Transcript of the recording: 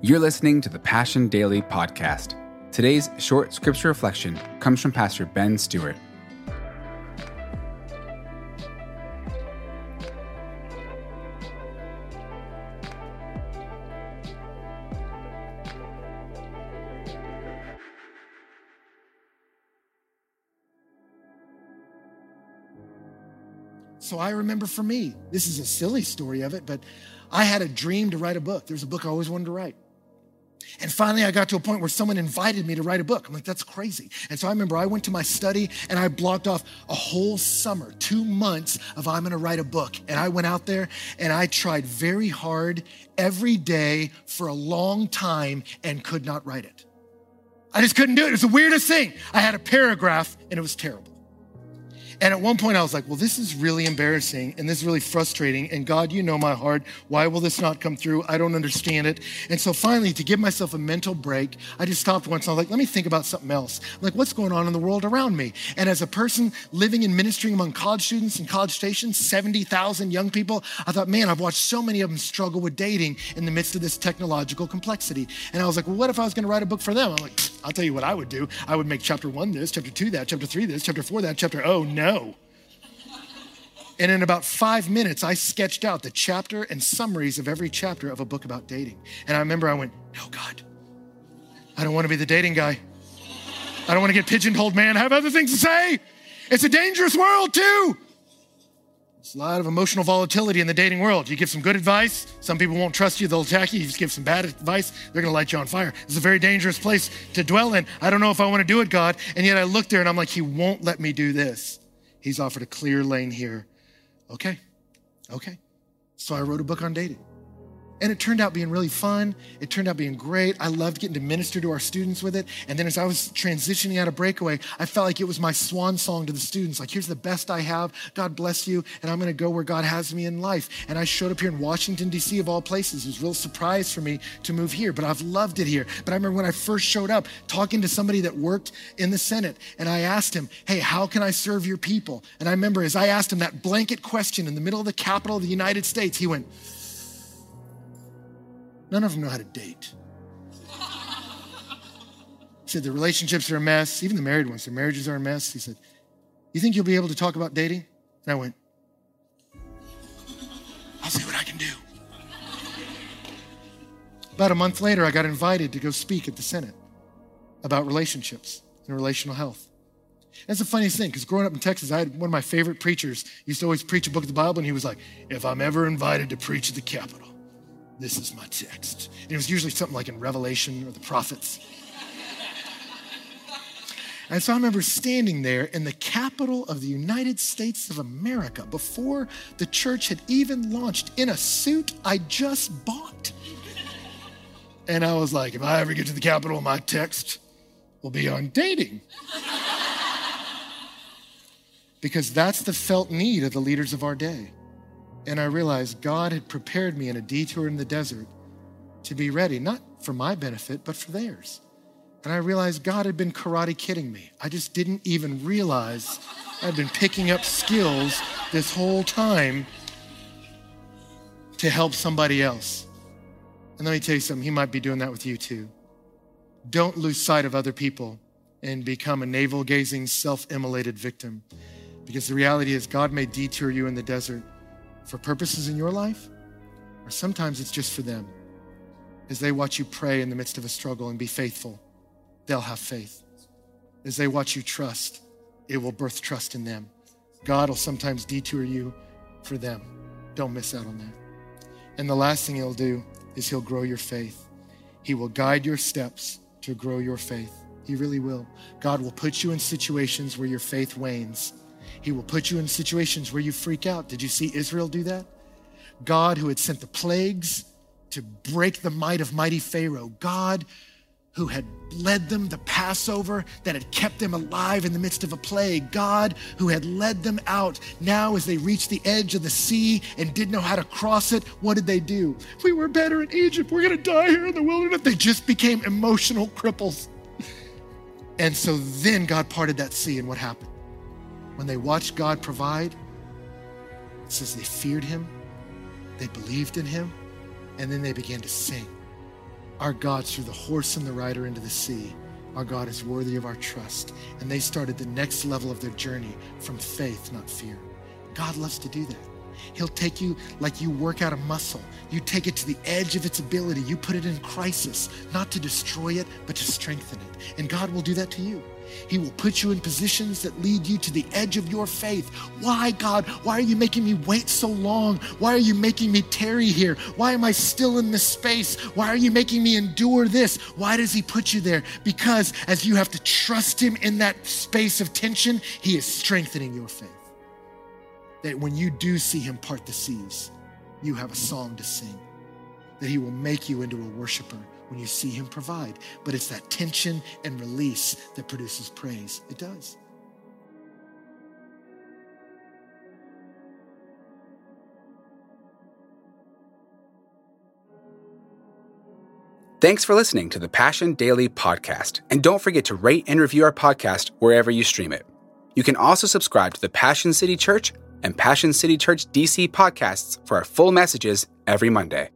You're listening to the Passion Daily podcast. Today's short scripture reflection comes from Pastor Ben Stuart. So I remember for me, this is a silly story of it, but I had a dream to write a book. There's a book I always wanted to write. And finally, I got to a point where someone invited me to write a book. I'm like, that's crazy. And so I remember I went to my study and I blocked off a whole summer, two months of I'm gonna write a book. And I went out there and I tried very hard every day for a long time and could not write it. I just couldn't do it. It was the weirdest thing. I had a paragraph and it was terrible. And at one point, I was like, well, this is really embarrassing and this is really frustrating. And God, you know my heart. Why will this not come through? I don't understand it. And so finally, to give myself a mental break, I just stopped once and I was like, let me think about something else. Like, what's going on in the world around me? And as a person living and ministering among college students and college stations, 70,000 young people, I thought, man, I've watched so many of them struggle with dating in the midst of this technological complexity. And I was like, well, what if I was going to write a book for them? I'm like, I'll tell you what I would do. I would make chapter one this, chapter two that, chapter three this, chapter four that, chapter oh no. And in about five minutes, I sketched out the chapter and summaries of every chapter of a book about dating. And I remember I went, No, God, I don't want to be the dating guy. I don't want to get pigeonholed, man. I have other things to say. It's a dangerous world, too. A lot of emotional volatility in the dating world. You give some good advice, some people won't trust you, they'll attack you. You just give some bad advice, they're gonna light you on fire. It's a very dangerous place to dwell in. I don't know if I wanna do it, God. And yet I look there and I'm like, He won't let me do this. He's offered a clear lane here. Okay, okay. So I wrote a book on dating. And it turned out being really fun. It turned out being great. I loved getting to minister to our students with it. And then as I was transitioning out of Breakaway, I felt like it was my swan song to the students. Like, here's the best I have. God bless you. And I'm going to go where God has me in life. And I showed up here in Washington, D.C., of all places. It was a real surprise for me to move here, but I've loved it here. But I remember when I first showed up talking to somebody that worked in the Senate, and I asked him, Hey, how can I serve your people? And I remember as I asked him that blanket question in the middle of the capital of the United States, he went, None of them know how to date. He said, The relationships are a mess, even the married ones, their marriages are a mess. He said, You think you'll be able to talk about dating? And I went, I'll see what I can do. About a month later, I got invited to go speak at the Senate about relationships and relational health. That's the funniest thing, because growing up in Texas, I had one of my favorite preachers He used to always preach a book of the Bible, and he was like, If I'm ever invited to preach at the Capitol, this is my text. And it was usually something like in Revelation or the prophets. And so I remember standing there in the capital of the United States of America before the church had even launched in a suit I just bought. And I was like, if I ever get to the capital, my text will be on dating. because that's the felt need of the leaders of our day. And I realized God had prepared me in a detour in the desert to be ready, not for my benefit, but for theirs. And I realized God had been karate kidding me. I just didn't even realize I'd been picking up skills this whole time to help somebody else. And let me tell you something, He might be doing that with you too. Don't lose sight of other people and become a navel gazing, self immolated victim. Because the reality is, God may detour you in the desert for purposes in your life, or sometimes it's just for them. As they watch you pray in the midst of a struggle and be faithful, they'll have faith. As they watch you trust, it will birth trust in them. God will sometimes detour you for them. Don't miss out on that. And the last thing He'll do is He'll grow your faith. He will guide your steps to grow your faith. He really will. God will put you in situations where your faith wanes he will put you in situations where you freak out. Did you see Israel do that? God, who had sent the plagues to break the might of mighty Pharaoh, God, who had led them the Passover that had kept them alive in the midst of a plague, God, who had led them out. Now, as they reached the edge of the sea and didn't know how to cross it, what did they do? We were better in Egypt. We're going to die here in the wilderness. They just became emotional cripples. And so then God parted that sea, and what happened? When they watched God provide, it says they feared him, they believed in him, and then they began to sing. Our God threw the horse and the rider into the sea. Our God is worthy of our trust. And they started the next level of their journey from faith, not fear. God loves to do that. He'll take you like you work out a muscle. You take it to the edge of its ability. You put it in crisis, not to destroy it, but to strengthen it. And God will do that to you. He will put you in positions that lead you to the edge of your faith. Why, God? Why are you making me wait so long? Why are you making me tarry here? Why am I still in this space? Why are you making me endure this? Why does He put you there? Because as you have to trust Him in that space of tension, He is strengthening your faith. That when you do see Him part the seas, you have a song to sing. That He will make you into a worshiper when you see Him provide. But it's that tension and release that produces praise. It does. Thanks for listening to the Passion Daily podcast. And don't forget to rate and review our podcast wherever you stream it. You can also subscribe to the Passion City Church and Passion City Church DC podcasts for our full messages every Monday.